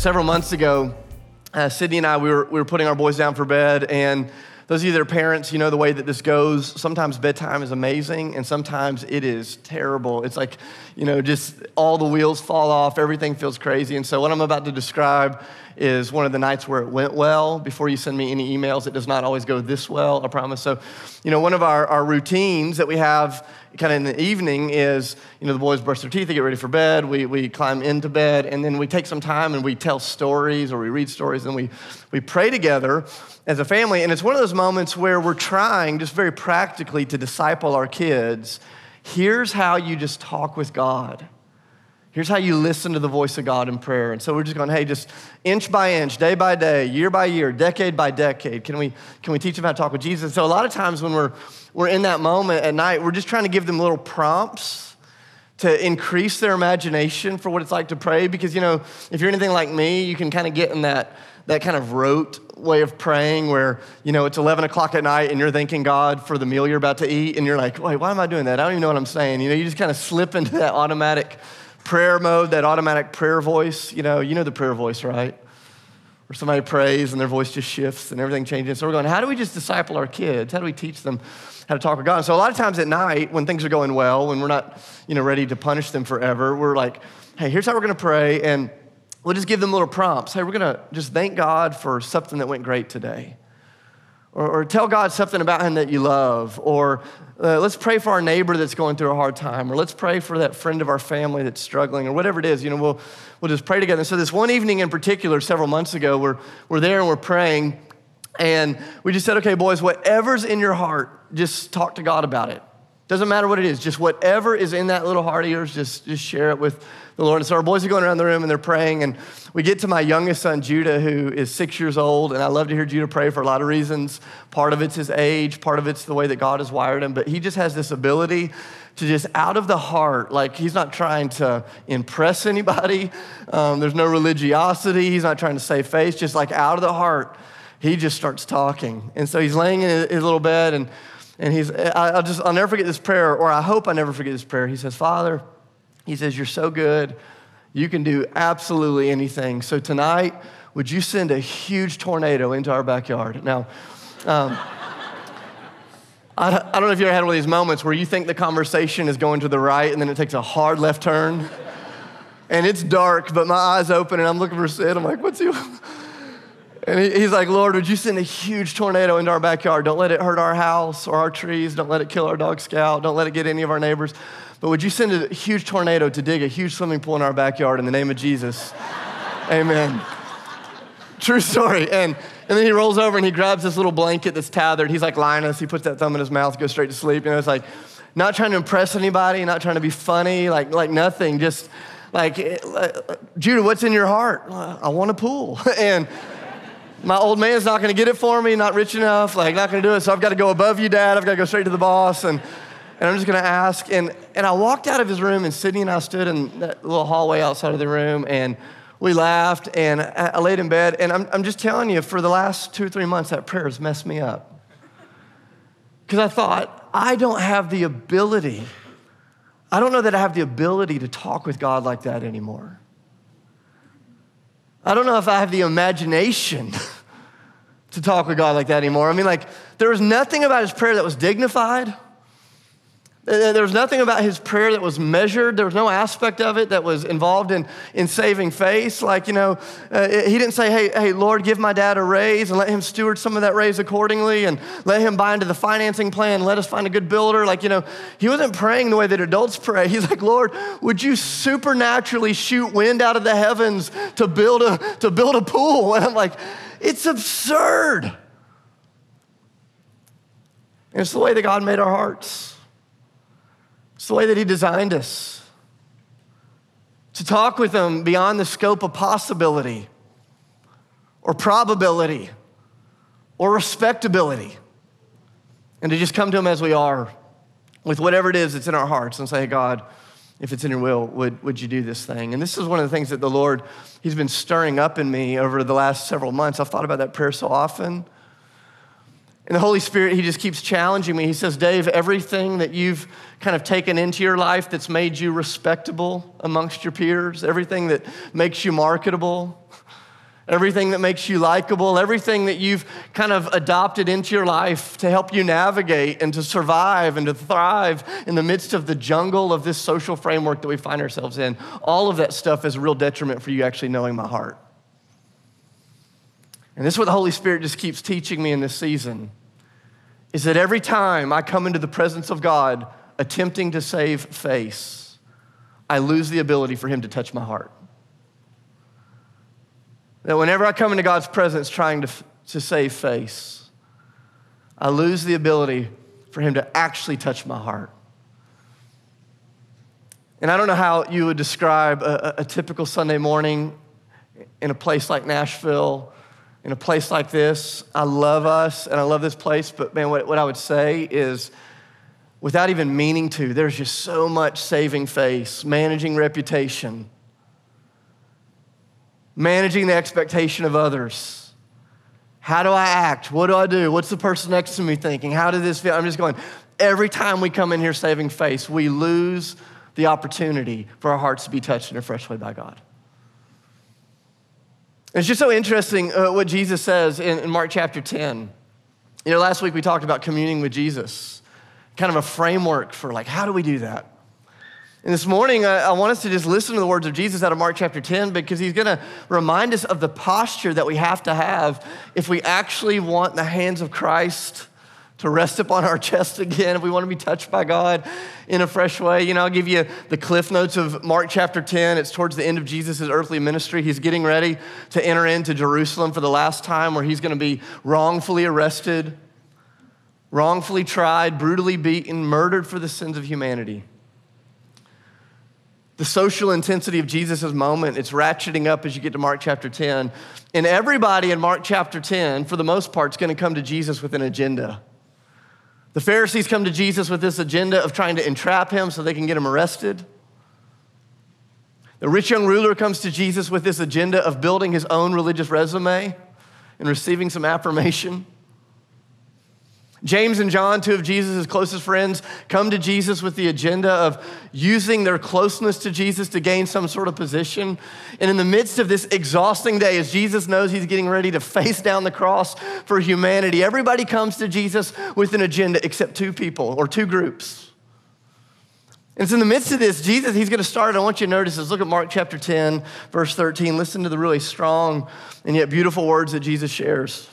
several months ago, uh, Sydney and I, we were, we were putting our boys down for bed, and those of you that are parents, you know the way that this goes. Sometimes bedtime is amazing, and sometimes it is terrible. It's like, you know, just all the wheels fall off, everything feels crazy. And so, what I'm about to describe is one of the nights where it went well. Before you send me any emails, it does not always go this well, I promise. So, you know, one of our, our routines that we have kind of in the evening is, you know, the boys brush their teeth, they get ready for bed, we, we climb into bed, and then we take some time and we tell stories or we read stories and we, we pray together as a family. And it's one of those moments where we're trying just very practically to disciple our kids. Here's how you just talk with God. Here's how you listen to the voice of God in prayer. And so we're just going, hey, just inch by inch, day by day, year by year, decade by decade. Can we, can we teach them how to talk with Jesus? So a lot of times when we're, we're in that moment at night, we're just trying to give them little prompts to increase their imagination for what it's like to pray. Because, you know, if you're anything like me, you can kind of get in that, that kind of rote way of praying where, you know, it's 11 o'clock at night and you're thanking God for the meal you're about to eat. And you're like, wait, why am I doing that? I don't even know what I'm saying. You know, you just kind of slip into that automatic prayer mode, that automatic prayer voice. You know, you know the prayer voice, right? Where somebody prays and their voice just shifts and everything changes. So we're going, how do we just disciple our kids? How do we teach them how to talk with God? And so a lot of times at night, when things are going well, when we're not, you know, ready to punish them forever, we're like, hey, here's how we're going to pray, and we'll just give them little prompts. Hey, we're going to just thank God for something that went great today. Or, or, tell God something about Him that you love. Or uh, let's pray for our neighbor that's going through a hard time. Or let's pray for that friend of our family that's struggling. Or whatever it is, you know, we'll, we'll just pray together. And so, this one evening in particular, several months ago, we're, we're there and we're praying. And we just said, okay, boys, whatever's in your heart, just talk to God about it. Doesn't matter what it is, just whatever is in that little heart of yours, just, just share it with the Lord. And so our boys are going around the room and they're praying. And we get to my youngest son, Judah, who is six years old. And I love to hear Judah pray for a lot of reasons. Part of it's his age, part of it's the way that God has wired him. But he just has this ability to just out of the heart, like he's not trying to impress anybody. Um, there's no religiosity. He's not trying to save face, just like out of the heart, he just starts talking. And so he's laying in his little bed and and he's, I'll just, I'll never forget this prayer, or I hope I never forget this prayer. He says, Father, he says, You're so good. You can do absolutely anything. So tonight, would you send a huge tornado into our backyard? Now, um, I, I don't know if you ever had one of these moments where you think the conversation is going to the right and then it takes a hard left turn. and it's dark, but my eyes open and I'm looking for Sid. I'm like, what's he? And he's like, Lord, would you send a huge tornado into our backyard? Don't let it hurt our house or our trees. Don't let it kill our dog Scout. Don't let it get any of our neighbors. But would you send a huge tornado to dig a huge swimming pool in our backyard in the name of Jesus? Amen. True story. And, and then he rolls over and he grabs this little blanket that's tethered. He's like Linus. He puts that thumb in his mouth, goes straight to sleep. You know, it's like not trying to impress anybody, not trying to be funny, like, like nothing. Just like, eh, eh, Judah, what's in your heart? I want a pool. and my old man's not going to get it for me, not rich enough, like not going to do it. So I've got to go above you, Dad. I've got to go straight to the boss. And, and I'm just going to ask. And, and I walked out of his room, and Sydney and I stood in that little hallway outside of the room, and we laughed, and I, I laid in bed. And I'm, I'm just telling you, for the last two or three months, that prayer has messed me up. Because I thought, I don't have the ability, I don't know that I have the ability to talk with God like that anymore. I don't know if I have the imagination to talk with God like that anymore. I mean, like, there was nothing about his prayer that was dignified. There was nothing about his prayer that was measured. There was no aspect of it that was involved in, in saving face. Like, you know, uh, he didn't say, hey, hey, Lord, give my dad a raise and let him steward some of that raise accordingly and let him buy into the financing plan. Let us find a good builder. Like, you know, he wasn't praying the way that adults pray. He's like, Lord, would you supernaturally shoot wind out of the heavens to build a, to build a pool? And I'm like, it's absurd. And it's the way that God made our hearts. The way that He designed us. To talk with Him beyond the scope of possibility or probability or respectability. And to just come to Him as we are with whatever it is that's in our hearts and say, God, if it's in your will, would, would you do this thing? And this is one of the things that the Lord, He's been stirring up in me over the last several months. I've thought about that prayer so often. And the Holy Spirit, He just keeps challenging me. He says, Dave, everything that you've kind of taken into your life that's made you respectable amongst your peers, everything that makes you marketable, everything that makes you likable, everything that you've kind of adopted into your life to help you navigate and to survive and to thrive in the midst of the jungle of this social framework that we find ourselves in. All of that stuff is a real detriment for you actually knowing my heart. And this is what the Holy Spirit just keeps teaching me in this season is that every time I come into the presence of God attempting to save face, I lose the ability for Him to touch my heart. That whenever I come into God's presence trying to, to save face, I lose the ability for Him to actually touch my heart. And I don't know how you would describe a, a typical Sunday morning in a place like Nashville in a place like this. I love us and I love this place, but man, what, what I would say is without even meaning to, there's just so much saving face, managing reputation, managing the expectation of others. How do I act? What do I do? What's the person next to me thinking? How did this feel? I'm just going, every time we come in here saving face, we lose the opportunity for our hearts to be touched in a fresh way by God. It's just so interesting uh, what Jesus says in, in Mark chapter 10. You know, last week we talked about communing with Jesus, kind of a framework for like, how do we do that? And this morning, I, I, want us to just listen to the words of Jesus out of Mark chapter 10 because he's going to remind us of the posture that we have to have if we actually want the hands of Christ to rest upon our chest again, if we want to be touched by God in a fresh way. You know, I'll give you the cliff notes of Mark chapter 10. It's towards the end of Jesus' earthly ministry. He's getting ready to enter into Jerusalem for the last time, where he's going to be wrongfully arrested, wrongfully tried, brutally beaten, murdered for the sins of humanity. The social intensity of Jesus' moment, it's ratcheting up as you get to Mark chapter 10. And everybody in Mark chapter 10, for the most part, is going to come to Jesus with an agenda. The Pharisees come to Jesus with this agenda of trying to entrap him so they can get him arrested. The rich young ruler comes to Jesus with this agenda of building his own religious resume and receiving some affirmation. James and John, two of Jesus' closest friends, come to Jesus with the agenda of using their closeness to Jesus to gain some sort of position. And in the midst of this exhausting day, as Jesus knows he's getting ready to face down the cross for humanity, everybody comes to Jesus with an agenda except two people or two groups. And it's in the midst of this, Jesus, he's going to start. I want you to notice this. Look at Mark chapter 10, verse 13. Listen to the really strong and yet beautiful words that Jesus shares.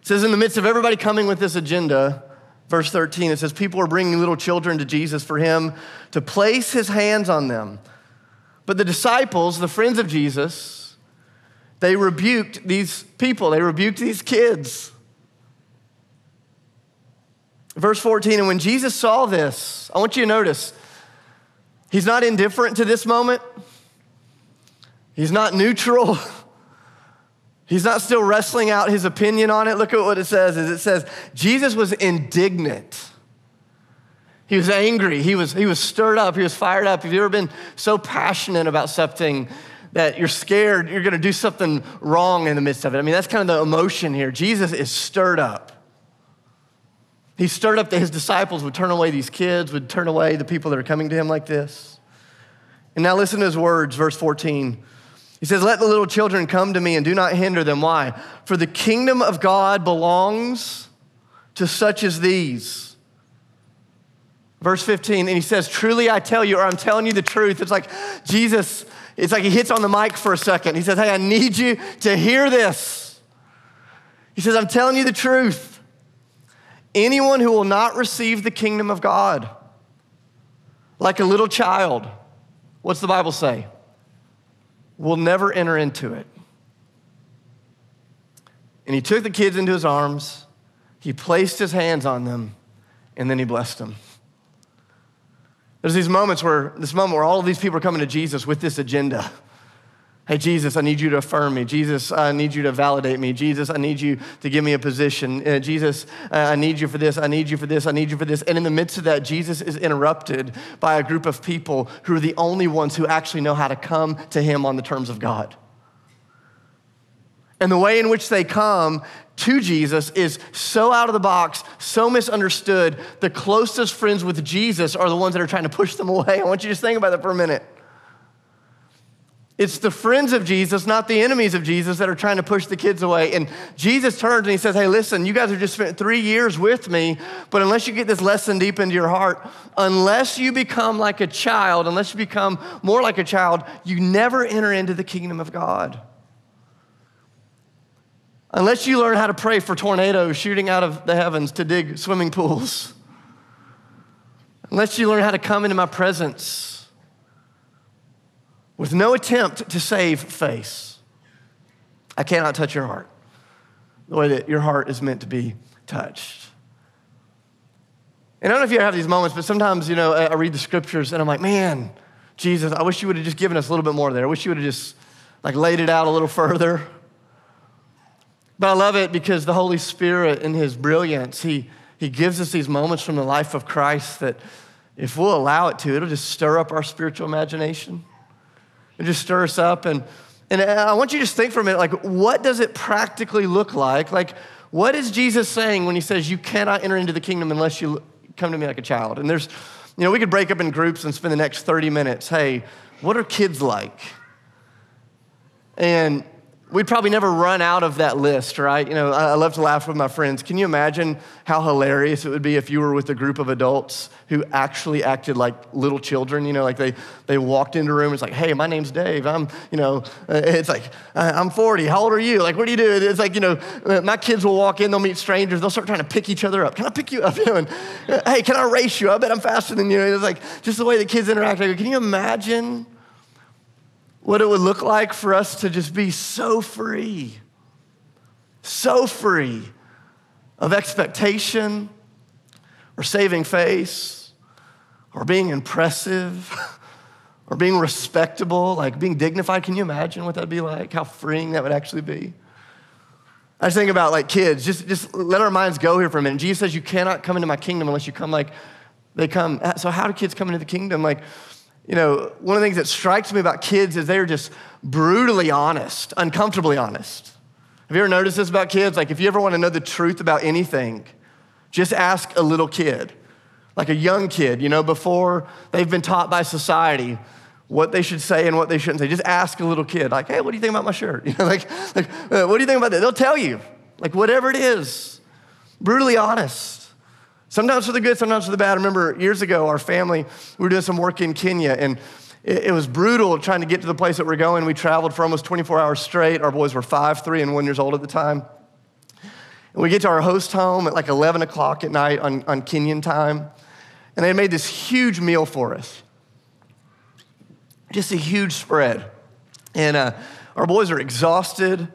It says, in the midst of everybody coming with this agenda, verse 13, it says, people are bringing little children to Jesus for him to place his hands on them. But the disciples, the friends of Jesus, they rebuked these people, they rebuked these kids. Verse 14, and when Jesus saw this, I want you to notice, he's not indifferent to this moment. He's not neutral. He's not still wrestling out his opinion on it. Look at what it says. Is it says Jesus was indignant. He was angry. He was, he was stirred up. He was fired up. Have you ever been so passionate about something that you're scared you're going to do something wrong in the midst of it? I mean, that's kind of the emotion here. Jesus is stirred up. He stirred up that his disciples would turn away these kids, would turn away the people that are coming to him like this. And now listen to his words, verse 14. He says, Let the little children come to me and do not hinder them. Why? For the kingdom of God belongs to such as these. Verse 15, and he says, Truly I tell you, or I'm telling you the truth. It's like Jesus, it's like he hits on the mic for a second. He says, Hey, I need you to hear this. He says, I'm telling you the truth. Anyone who will not receive the kingdom of God, like a little child, what's the Bible say? Will never enter into it. And he took the kids into his arms, he placed his hands on them, and then he blessed them. There's these moments where, this moment where all of these people are coming to Jesus with this agenda. Hey, Jesus, I need you to affirm me. Jesus, I need you to validate me. Jesus, I need you to give me a position. Uh, Jesus, uh, I need you for this. I need you for this. I need you for this. And in the midst of that, Jesus is interrupted by a group of people who are the only ones who actually know how to come to him on the terms of God. And the way in which they come to Jesus is so out of the box, so misunderstood. The closest friends with Jesus are the ones that are trying to push them away. I want you to just think about that for a minute. It's the friends of Jesus, not the enemies of Jesus, that are trying to push the kids away. And Jesus turns and he says, Hey, listen, you guys have just spent three years with me, but unless you get this lesson deep into your heart, unless you become like a child, unless you become more like a child, you never enter into the kingdom of God. Unless you learn how to pray for tornadoes shooting out of the heavens to dig swimming pools. Unless you learn how to come into my presence with no attempt to save face. I cannot touch your heart the way that your heart is meant to be touched. And I don't know if you have these moments, but sometimes, you know, I read the scriptures and I'm like, man, Jesus, I wish you would have just given us a little bit more there. I wish you would have just like laid it out a little further. But I love it because the Holy Spirit, in His brilliance, He, he gives us these moments from the life of Christ that, if we'll allow it to, it'll just stir up our spiritual imagination and just stir us up. And, and uh, I want you to just think for a minute like, what does it practically look like? Like, what is Jesus saying when he says, You cannot enter into the kingdom unless you come to me like a child? And there's, you know, we could break up in groups and spend the next 30 minutes. Hey, what are kids like? And we'd probably never run out of that list, right? You know, I love to laugh with my friends. Can you imagine how hilarious it would be if you were with a group of adults who actually acted like little children? You know, like they, they walked into a room, it's like, hey, my name's Dave. I'm, you know, uh, it's like, I'm 40. How old are you? Like, what do you do? It's like, you know, uh, my kids will walk in, they'll meet strangers, they'll start trying to pick each other up. Can I pick you up? You and, hey, can I race you? I bet I'm faster than you. It's like just the way the kids interact. Like, Can you imagine? What it would look like for us to just be so free, so free of expectation or saving face or being impressive or being respectable, like being dignified. Can you imagine what that'd be like? How freeing that would actually be? I just think about like kids, just, just let our minds go here for a minute. Jesus says, You cannot come into my kingdom unless you come like they come. So, how do kids come into the kingdom? Like, you know, one of the things that strikes me about kids is they're just brutally honest, uncomfortably honest. Have you ever noticed this about kids? Like, if you ever want to know the truth about anything, just ask a little kid, like a young kid, you know, before they've been taught by society what they should say and what they shouldn't say. Just ask a little kid, like, hey, what do you think about my shirt? You know, like, like what do you think about that? They'll tell you, like, whatever it is, brutally honest. Sometimes for the good, sometimes for the bad. I remember years ago, our family, we were doing some work in Kenya, and it, it was brutal trying to get to the place that we're going. We traveled for almost 24 hours straight. Our boys were five, three, and one years old at the time. And we get to our host home at like 11 o'clock at night on, on Kenyan time, and they made this huge meal for us. Just a huge spread. And uh, our boys are exhausted,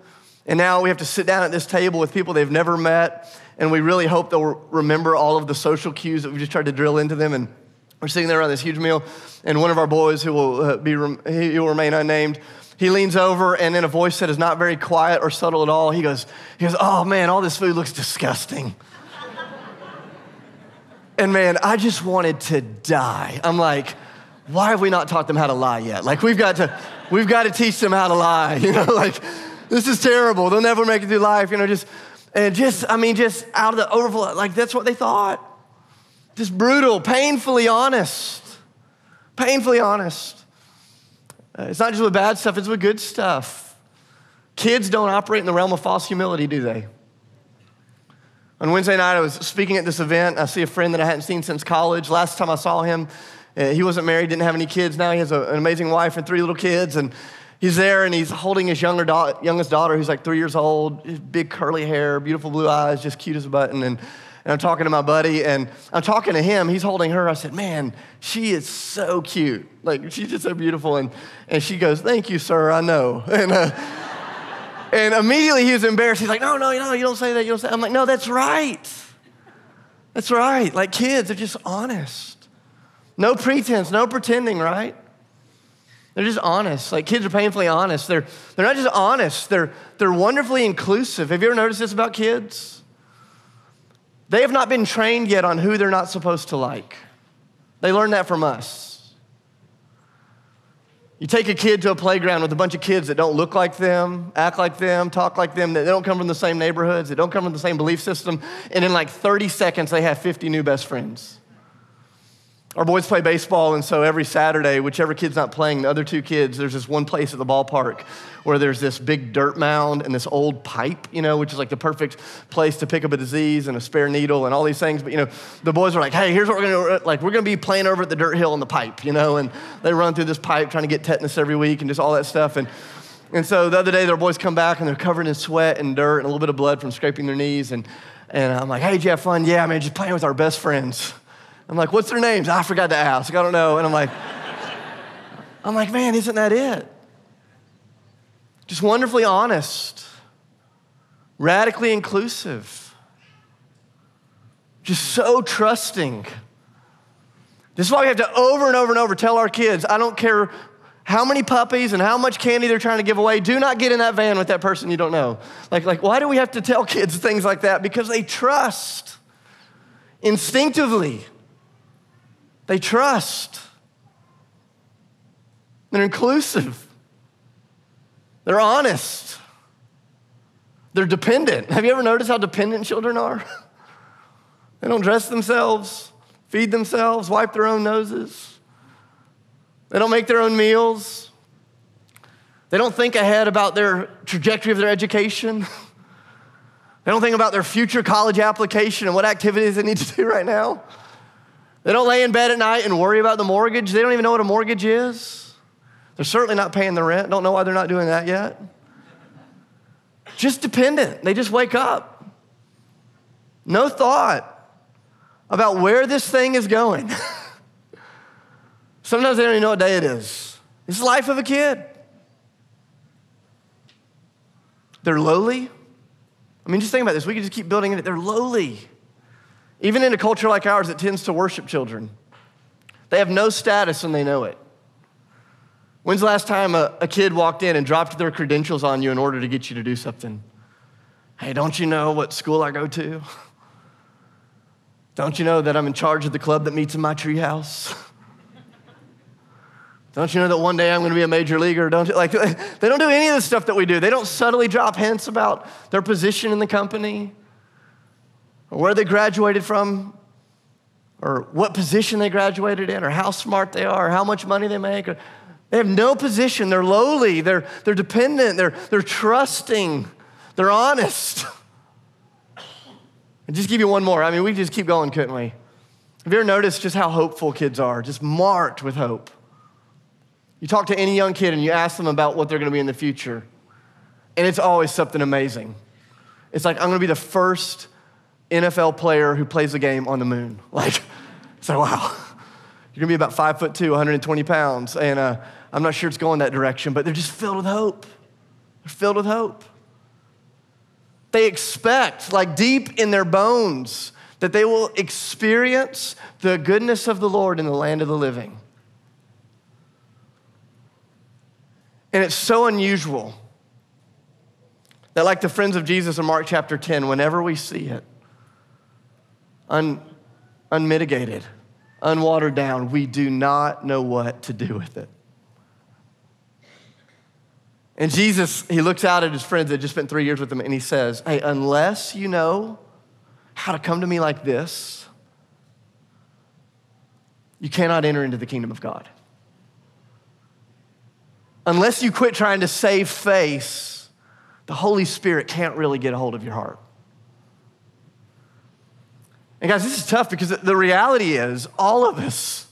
and now we have to sit down at this table with people they've never met and we really hope they'll remember all of the social cues that we just tried to drill into them. And we're sitting there around this huge meal, and one of our boys, who will uh, be he will remain unnamed, he leans over, and in a voice that is not very quiet or subtle at all, he goes, he goes, "Oh man, all this food looks disgusting." and man, I just wanted to die. I'm like, why have we not taught them how to lie yet? Like we've got to, we've got to teach them how to lie. You know, like this is terrible. They'll never make it through life. You know, just and just, I mean, just out of the overflow, like that's what they thought. Just brutal, painfully honest. Painfully honest. Uh, it's not just with bad stuff, it's with good stuff. Kids don't operate in the realm of false humility, do they? On Wednesday night, I was speaking at this event. I see a friend that I hadn't seen since college. Last time I saw him, uh, he wasn't married, didn't have any kids. Now he has a, an amazing wife and three little kids. And he's there and he's holding his younger da- youngest daughter, who's like three years old, big curly hair, beautiful blue eyes, just cute as a button. And, and I'm talking to my buddy and I'm talking to him. He's holding her. I said, Man, she is so cute. Like, she's just so beautiful. And, and she goes, Thank you, sir. I know. And, uh, and immediately he was embarrassed. He's like, No, no, no, you don't say that. You don't say that. I'm like, No, that's right. That's right. Like kids, they're just honest. No pretense, no pretending, right? They're just honest. Like kids are painfully honest. They're, they're not just honest, they're, they're wonderfully inclusive. Have you ever noticed this about kids? They have not been trained yet on who they're not supposed to like. They learned that from us. You take a kid to a playground with a bunch of kids that don't look like them, act like them, talk like them, that they don't come from the same neighborhoods, they don't come from the same belief system, and in like 30 seconds, they have 50 new best friends. Our boys play baseball, and so every Saturday, whichever kid's not playing, the other two kids, there's this one place at the ballpark where there's this big dirt mound and this old pipe, you know, which is like the perfect place to pick up a disease and a spare needle and all these things. But, you know, the boys are like, hey, here's what we're gonna do. Like, we're gonna be playing over at the dirt hill in the pipe, you know, and they run through this pipe trying to get tetanus every week and just all that stuff. And, and so the other day, their boys come back and they're covered in sweat and dirt and a little bit of blood from scraping their knees. And, and I'm like, hey, did you have fun? Yeah, man, just playing with our best friends. I'm like, what's their names? I forgot to ask. I don't know. And I'm like, I'm like, man, isn't that it? Just wonderfully honest, radically inclusive, just so trusting. This is why we have to over and over and over tell our kids I don't care how many puppies and how much candy they're trying to give away, do not get in that van with that person you don't know. Like, like why do we have to tell kids things like that? Because they trust instinctively. They trust. They're inclusive. They're honest. They're dependent. Have you ever noticed how dependent children are? they don't dress themselves, feed themselves, wipe their own noses. They don't make their own meals. They don't think ahead about their trajectory of their education. they don't think about their future college application and what activities they need to do right now. They don't lay in bed at night and worry about the mortgage. They don't even know what a mortgage is. They're certainly not paying the rent. Don't know why they're not doing that yet. Just dependent. They just wake up. No thought about where this thing is going. Sometimes they don't even know what day it is. It's the life of a kid. They're lowly. I mean, just think about this. We could just keep building it. They're lowly. Even in a culture like ours that tends to worship children, they have no status and they know it. When's the last time a, a, kid walked in and dropped their credentials on you in order to get you to do something? Hey, don't you know what school I go to? Don't you know that I'm in charge of the club that meets in my treehouse? Don't you know that one day I'm going to be a major leaguer? Don't you? Like, they don't do any of the stuff that we do. They don't subtly drop hints about their position in the company or where they graduated from, or what position they graduated in, or how smart they are, or how much money they make. Or, they have no position. They're lowly, they're, they're dependent, they're, they're trusting, they're honest. And just give you one more. I mean, we just keep going, couldn't we? Have you ever noticed just how hopeful kids are? Just marked with hope. You talk to any young kid and you ask them about what they're going to be in the future, and it's always something amazing. It's like, I'm going to be the first NFL player who plays a game on the moon. Like, so wow, you're gonna be about five foot two, 120 pounds, and uh, I'm not sure it's going that direction, but they're just filled with hope. They're filled with hope. They expect, like deep in their bones, that they will experience the goodness of the Lord in the land of the living. And it's so unusual that, like the friends of Jesus in Mark chapter 10, whenever we see it, un, unmitigated, unwatered down. We do not know what to do with it. And Jesus, he looks out at his friends that just spent three years with him and he says, Hey, unless you know how to come to me like this, you cannot enter into the kingdom of God. Unless you quit trying to save face, the Holy Spirit can't really get a hold of your heart. And guys, this is tough because the reality is, all of us,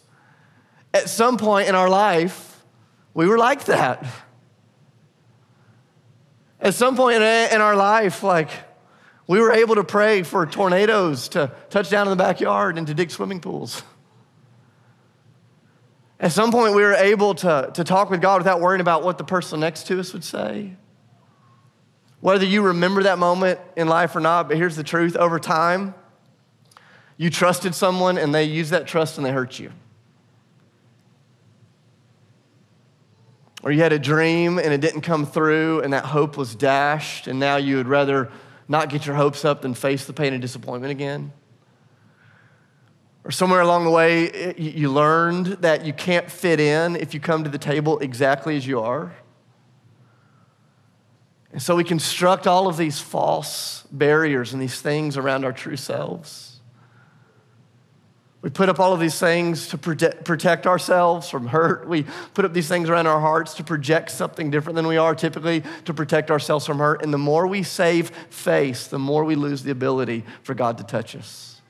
at some point in our life, we were like that. At some point in our life, like, we were able to pray for tornadoes to touch down in the backyard and to dig swimming pools. At some point, we were able to, to talk with God without worrying about what the person next to us would say. Whether you remember that moment in life or not, but here's the truth over time, you trusted someone and they used that trust and they hurt you. Or you had a dream and it didn't come through and that hope was dashed and now you would rather not get your hopes up than face the pain and disappointment again. Or somewhere along the way, you learned that you can't fit in if you come to the table exactly as you are. And so we construct all of these false barriers and these things around our true selves. We put up all of these things to protect, ourselves from hurt. We put up these things around our hearts to project something different than we are, typically to protect ourselves from hurt. And the more we save face, the more we lose the ability for God to touch us.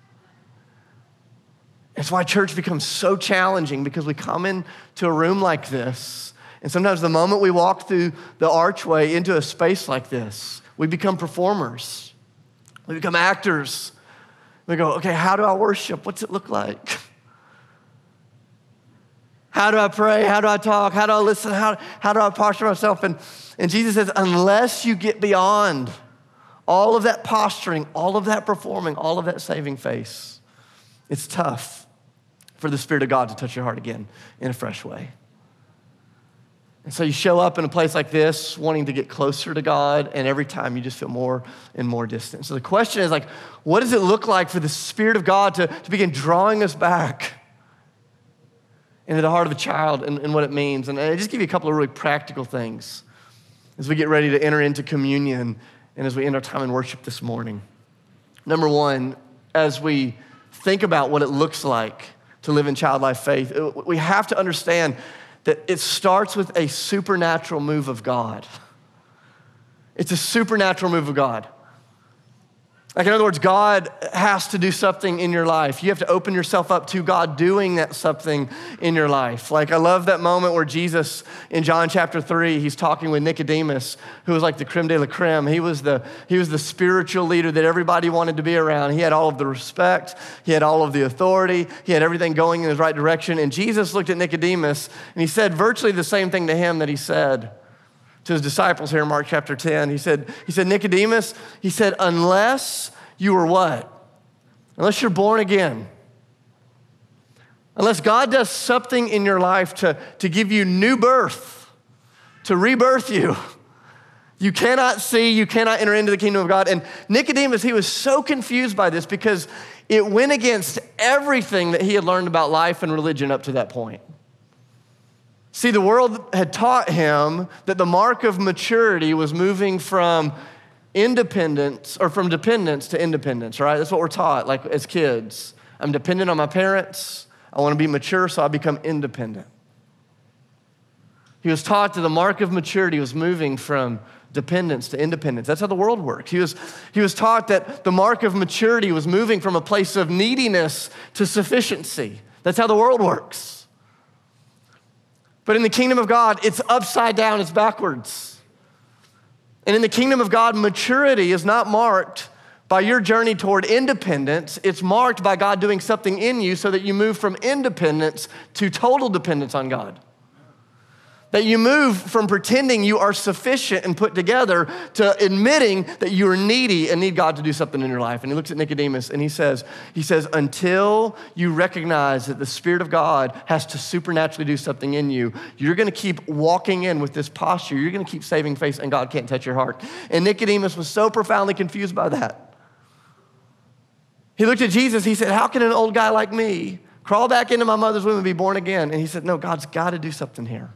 It's why church becomes so challenging because we come into a room like this, and sometimes the moment we walk through the archway into a space like this, we become performers, we become actors we go, okay, how do I worship? What's it look like? How do I pray? How do I talk? How do I listen? How, how do I posture myself? And, and Jesus says, unless you get beyond all of that posturing, all of that performing, all of that saving face, it's tough for the Spirit of God to touch your heart again in a fresh way. And so you show up in a place like this wanting to get closer to God, and every time you just feel more and more distant. So the question is like, what does it look like for the Spirit of God to, to begin drawing us back into the heart of a child and, and what it means? And I just give you a couple of really practical things as we get ready to enter into communion and as we end our time in worship this morning. Number one, as we think about what it looks like to live in child life faith, we have to understand that it starts with a supernatural move of God. It's a supernatural move of God. Like, in other words, God has to do something in your life. You have to open yourself up to God doing that something in your life. Like, I love that moment where Jesus, in John chapter 3, he's talking with Nicodemus, who was like the creme de la creme. He was the, he was the spiritual leader that everybody wanted to be around. He had all of the respect, he had all of the authority, he had everything going in his right direction. And Jesus looked at Nicodemus and he said virtually the same thing to him that he said to his disciples here in Mark chapter 10. He said, he said, Nicodemus, he said, unless you are what? Unless you're born again. Unless God does something in your life to, to give you new birth, to rebirth you, you cannot see, you cannot enter into the kingdom of God. And Nicodemus, he was so confused by this because it went against everything that he had learned about life and religion up to that point. See, the world had taught him that the mark of maturity was moving from independence or from dependence to independence, right? That's what we're taught, like as kids. I'm dependent on my parents. I want to be mature, so I become independent. He was taught that the mark of maturity was moving from dependence to independence. That's how the world works. He was, he was taught that the mark of maturity was moving from a place of neediness to sufficiency. That's how the world works. But in the kingdom of God, it's upside down, it's backwards. And in the kingdom of God, maturity is not marked by your journey toward independence, it's marked by God doing something in you so that you move from independence to total dependence on God. That you move from pretending you are sufficient and put together to admitting that you are needy and need God to do something in your life. And he looks at Nicodemus and he says, he says, until you recognize that the Spirit of God has to supernaturally do something in you, you're gonna keep walking in with this posture. You're gonna keep saving face and God can't touch your heart. And Nicodemus was so profoundly confused by that. He looked at Jesus, he said, How can an old guy like me crawl back into my mother's womb and be born again? And he said, No, God's gotta do something here.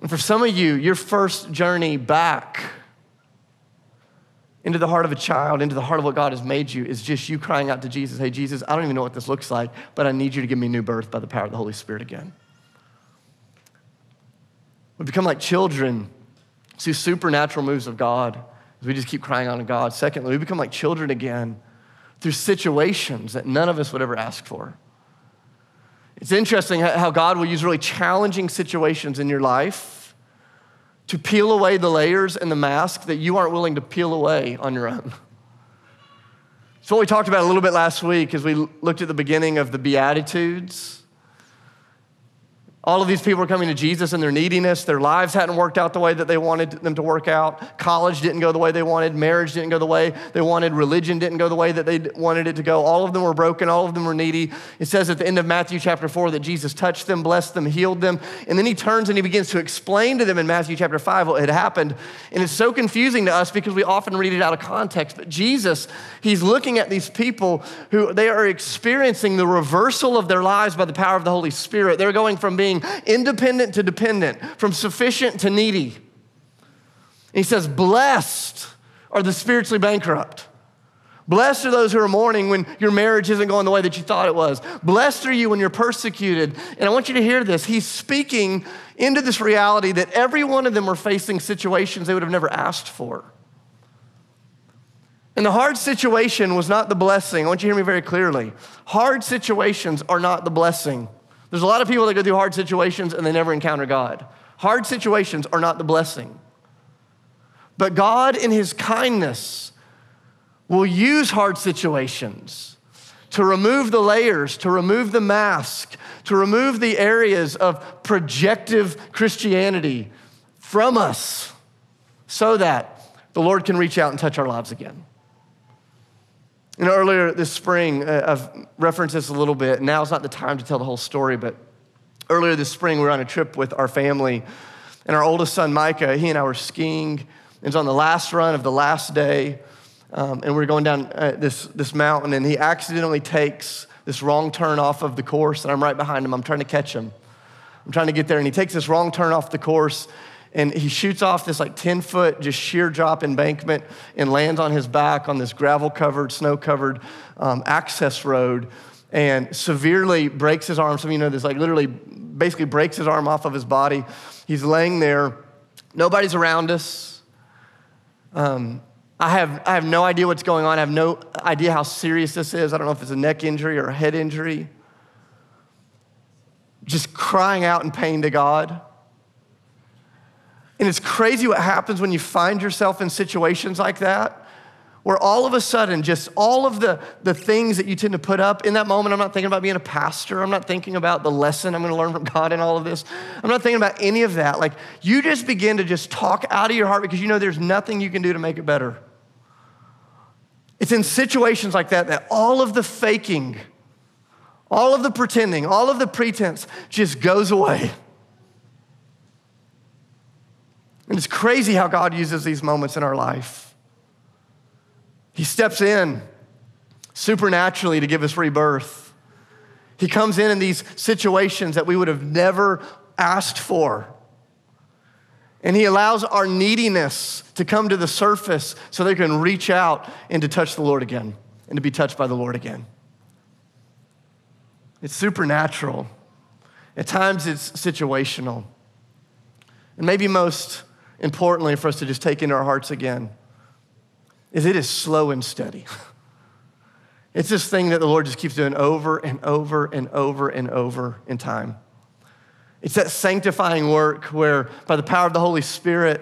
And for some of you, your first journey back into the heart of a child, into the heart of what God has made you, is just you crying out to Jesus, Hey, Jesus, I don't even know what this looks like, but I need you to give me new birth by the power of the Holy Spirit again. We become like children, see supernatural moves of God as we just keep crying out to God. Secondly, we become like children again through situations that none of us would ever ask for. It's interesting how God will use really challenging situations in your life to peel away the layers and the mask that you aren't willing to peel away on your own. It's what we talked about a little bit last week as we looked at the beginning of the Beatitudes. All of these people are coming to Jesus in their neediness. Their lives hadn't worked out the way that they wanted them to work out. College didn't go the way they wanted. Marriage didn't go the way they wanted. Religion didn't go the way that they wanted it to go. All of them were broken. All of them were needy. It says at the end of Matthew chapter 4 that Jesus touched them, blessed them, healed them. And then he turns and he begins to explain to them in Matthew chapter 5 what had happened. And it's so confusing to us because we often read it out of context. But Jesus, he's looking at these people who they are experiencing the reversal of their lives by the power of the Holy Spirit. They're going from being being independent to dependent, from sufficient to needy. And he says, Blessed are the spiritually bankrupt. Blessed are those who are mourning when your marriage isn't going the way that you thought it was. Blessed are you when you're persecuted. And I want you to hear this. He's speaking into this reality that every one of them were facing situations they would have never asked for. And the hard situation was not the blessing. I want you to hear me very clearly. Hard situations are not the blessing. There's a lot of people that go through hard situations and they never encounter God. Hard situations are not the blessing. But God, in His kindness, will use hard situations to remove the layers, to remove the mask, to remove the areas of projective Christianity from us so that the Lord can reach out and touch our lives again. Know, earlier this spring, uh, I've referenced this a little bit. Now is not the time to tell the whole story, but earlier this spring, we were on a trip with our family, and our oldest son, Micah, he and I were skiing. It was on the last run of the last day, um, and we are going down uh, this, this mountain, and he accidentally takes this wrong turn off of the course, and I'm right behind him. I'm trying to catch him. I'm trying to get there, and he takes this wrong turn off the course, and he shoots off this like 10 foot just sheer drop embankment and lands on his back on this gravel covered, snow covered um, access road and severely breaks his arm. Some of you know this, like literally basically breaks his arm off of his body. He's laying there. Nobody's around us. Um, I, have, I have no idea what's going on. I have no idea how serious this is. I don't know if it's a neck injury or a head injury. Just crying out in pain to God. And it's crazy what happens when you find yourself in situations like that, where all of a sudden, just all of the, the things that you tend to put up in that moment, I'm not thinking about being a pastor. I'm not thinking about the lesson I'm going to learn from God in all of this. I'm not thinking about any of that. Like, you just begin to just talk out of your heart because you know there's nothing you can do to make it better. It's in situations like that that all of the faking, all of the pretending, all of the pretense just goes away. And it's crazy how God uses these moments in our life. He steps in supernaturally to give us rebirth. He comes in in these situations that we would have never asked for. And he allows our neediness to come to the surface so they can reach out and to touch the Lord again and to be touched by the Lord again. It's supernatural. At times it's situational. And maybe most importantly for us to just take into our hearts again is it is slow and steady. It's this thing that the Lord just keeps doing over and over and over and over in time. It's that sanctifying work where, by the power of the Holy Spirit,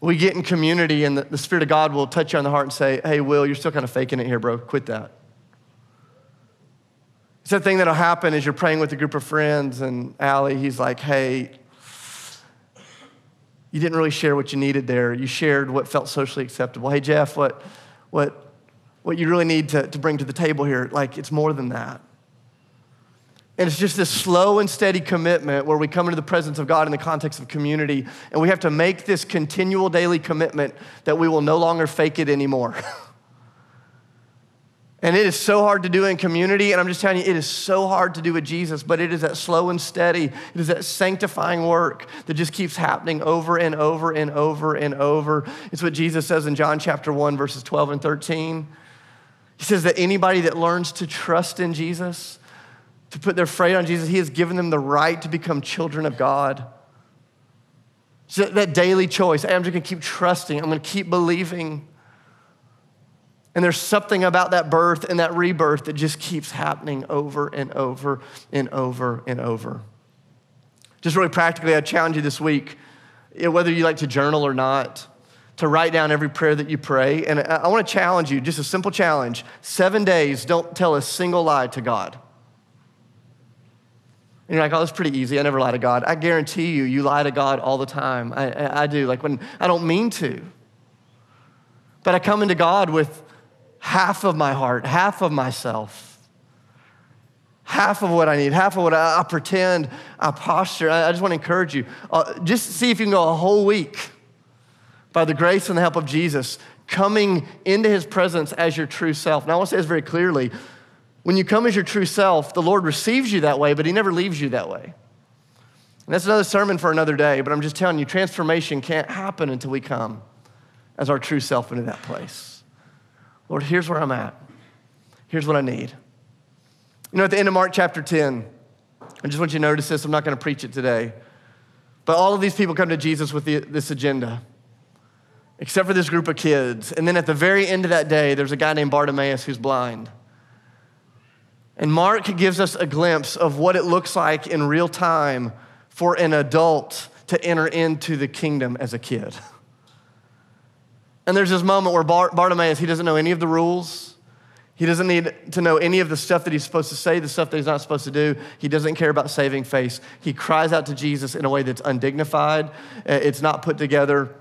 we get in community and the, the Spirit of God will touch you on the heart and say, Hey, Will, you're still kind of faking it here, bro. Quit that. It's that thing that'll happen as you're praying with a group of friends, and Allie, he's like, Hey, you didn't really share what you needed there. You shared what felt socially acceptable. Hey, Jeff, what, what, what you really need to, to bring to the table here, like it's more than that. And it's just this slow and steady commitment where we come into the presence of God in the context of community, and we have to make this continual daily commitment that we will no longer fake it anymore. And it is so hard to do in community. And I'm just telling you, it is so hard to do with Jesus, but it is that slow and steady. It is that sanctifying work that just keeps happening over and over and over and over. It's what Jesus says in John chapter 1, verses 12 and 13. He says that anybody that learns to trust in Jesus, to put their faith on Jesus, he has given them the right to become children of God. So that daily choice, hey, I'm just gonna keep trusting, I'm gonna keep believing. And there's something about that birth and that rebirth that just keeps happening over and over and over and over. Just really practically, I challenge you this week, whether you like to journal or not, to write down every prayer that you pray. And I want to challenge you, just a simple challenge seven days, don't tell a single lie to God. And you're like, oh, that's pretty easy. I never lie to God. I guarantee you, you lie to God all the time. I, I, do, like when I don't mean to. But I come into God with half of my heart, half of myself, half of what I need, half of what I, I pretend, I posture. I, I, just want to encourage you. Uh, just see if you can go a whole week by the grace and the help of Jesus, coming into his presence as your true self. Now, I want to say this very clearly. When you come as your true self, the Lord receives you that way, but he never leaves you that way. And that's another sermon for another day, but I'm just telling you, transformation can't happen until we come as our true self into that place. Lord, here's where I'm at. Here's what I need. You know, at the end of Mark chapter 10, I just want you to notice this. I'm not going to preach it today. But all of these people come to Jesus with the, this agenda, except for this group of kids. And then at the very end of that day, there's a guy named Bartimaeus who's blind. And Mark gives us a glimpse of what it looks like in real time for an adult to enter into the kingdom as a kid. And there's this moment where Bartimaeus, he doesn't know any of the rules. He doesn't need to know any of the stuff that he's supposed to say, the stuff that he's not supposed to do. He doesn't care about saving face. He cries out to Jesus in a way that's undignified, uh, it's not put together.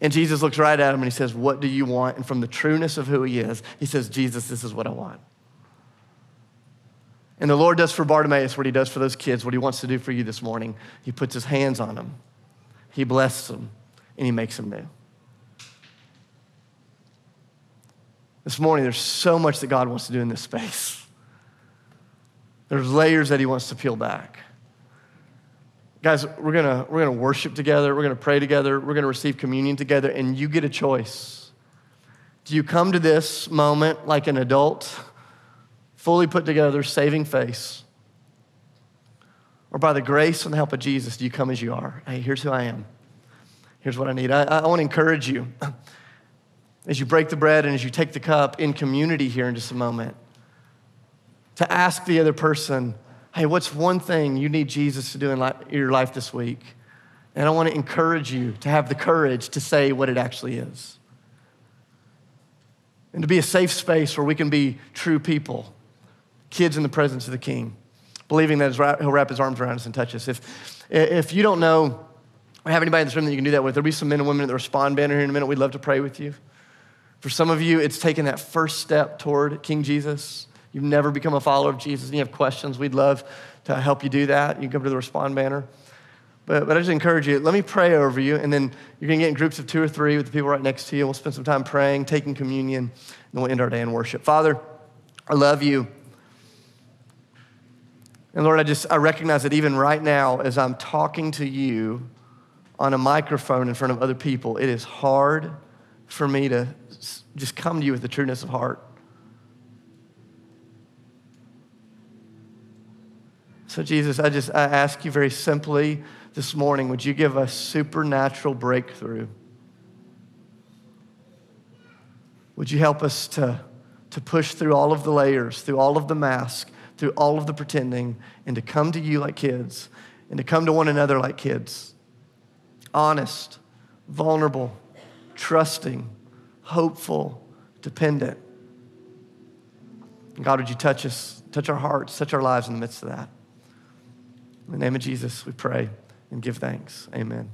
And Jesus looks right at him and he says, What do you want? And from the trueness of who he is, he says, Jesus, this is what I want. And the Lord does for Bartimaeus what he does for those kids, what he wants to do for you this morning. He puts his hands on them, he blesses them, and he makes them new. This morning, there's so much that God wants to do in this space. There's layers that He wants to peel back. Guys, we're gonna, we're gonna worship together, we're gonna pray together, we're gonna receive communion together, and you get a choice. Do you come to this moment like an adult, fully put together, saving face? Or by the grace and the help of Jesus, do you come as you are? Hey, here's who I am. Here's what I need. I, I want to encourage you as you break the bread and as you take the cup in community here in just a moment, to ask the other person, hey, what's one thing you need Jesus to do in your life this week? And I want to encourage you to have the courage to say what it actually is. And to be a safe space where we can be true people, kids in the presence of the King, believing that He'll wrap His arms around us and touch us. If, if you don't know or have anybody in this room that you can do that with, there'll be some men and women at the Respond banner here in a minute. We'd love to pray with you. For some of you, it's taken that first step toward King Jesus. You've never become a follower of Jesus and you have questions. We'd love to help you do that. You can come to the Respond banner. But, but I just encourage you, let me pray over you, and then you're going to get in groups of two or three with the people right next to you. We'll spend some time praying, taking communion, and we'll end our day in worship. Father, I love you. And Lord, I just I recognize that even right now, as I'm talking to you on a microphone in front of other people, it is hard for me to just come to you with the trueness of heart. So, Jesus, I just I ask you very simply this morning would you give us supernatural breakthrough? Would you help us to, to push through all of the layers, through all of the mask, through all of the pretending, and to come to you like kids, and to come to one another like kids? Honest, vulnerable, trusting, hopeful, dependent. God, would you touch us, touch our hearts, touch our lives in the midst of that? In the name of Jesus, we pray and give thanks. Amen.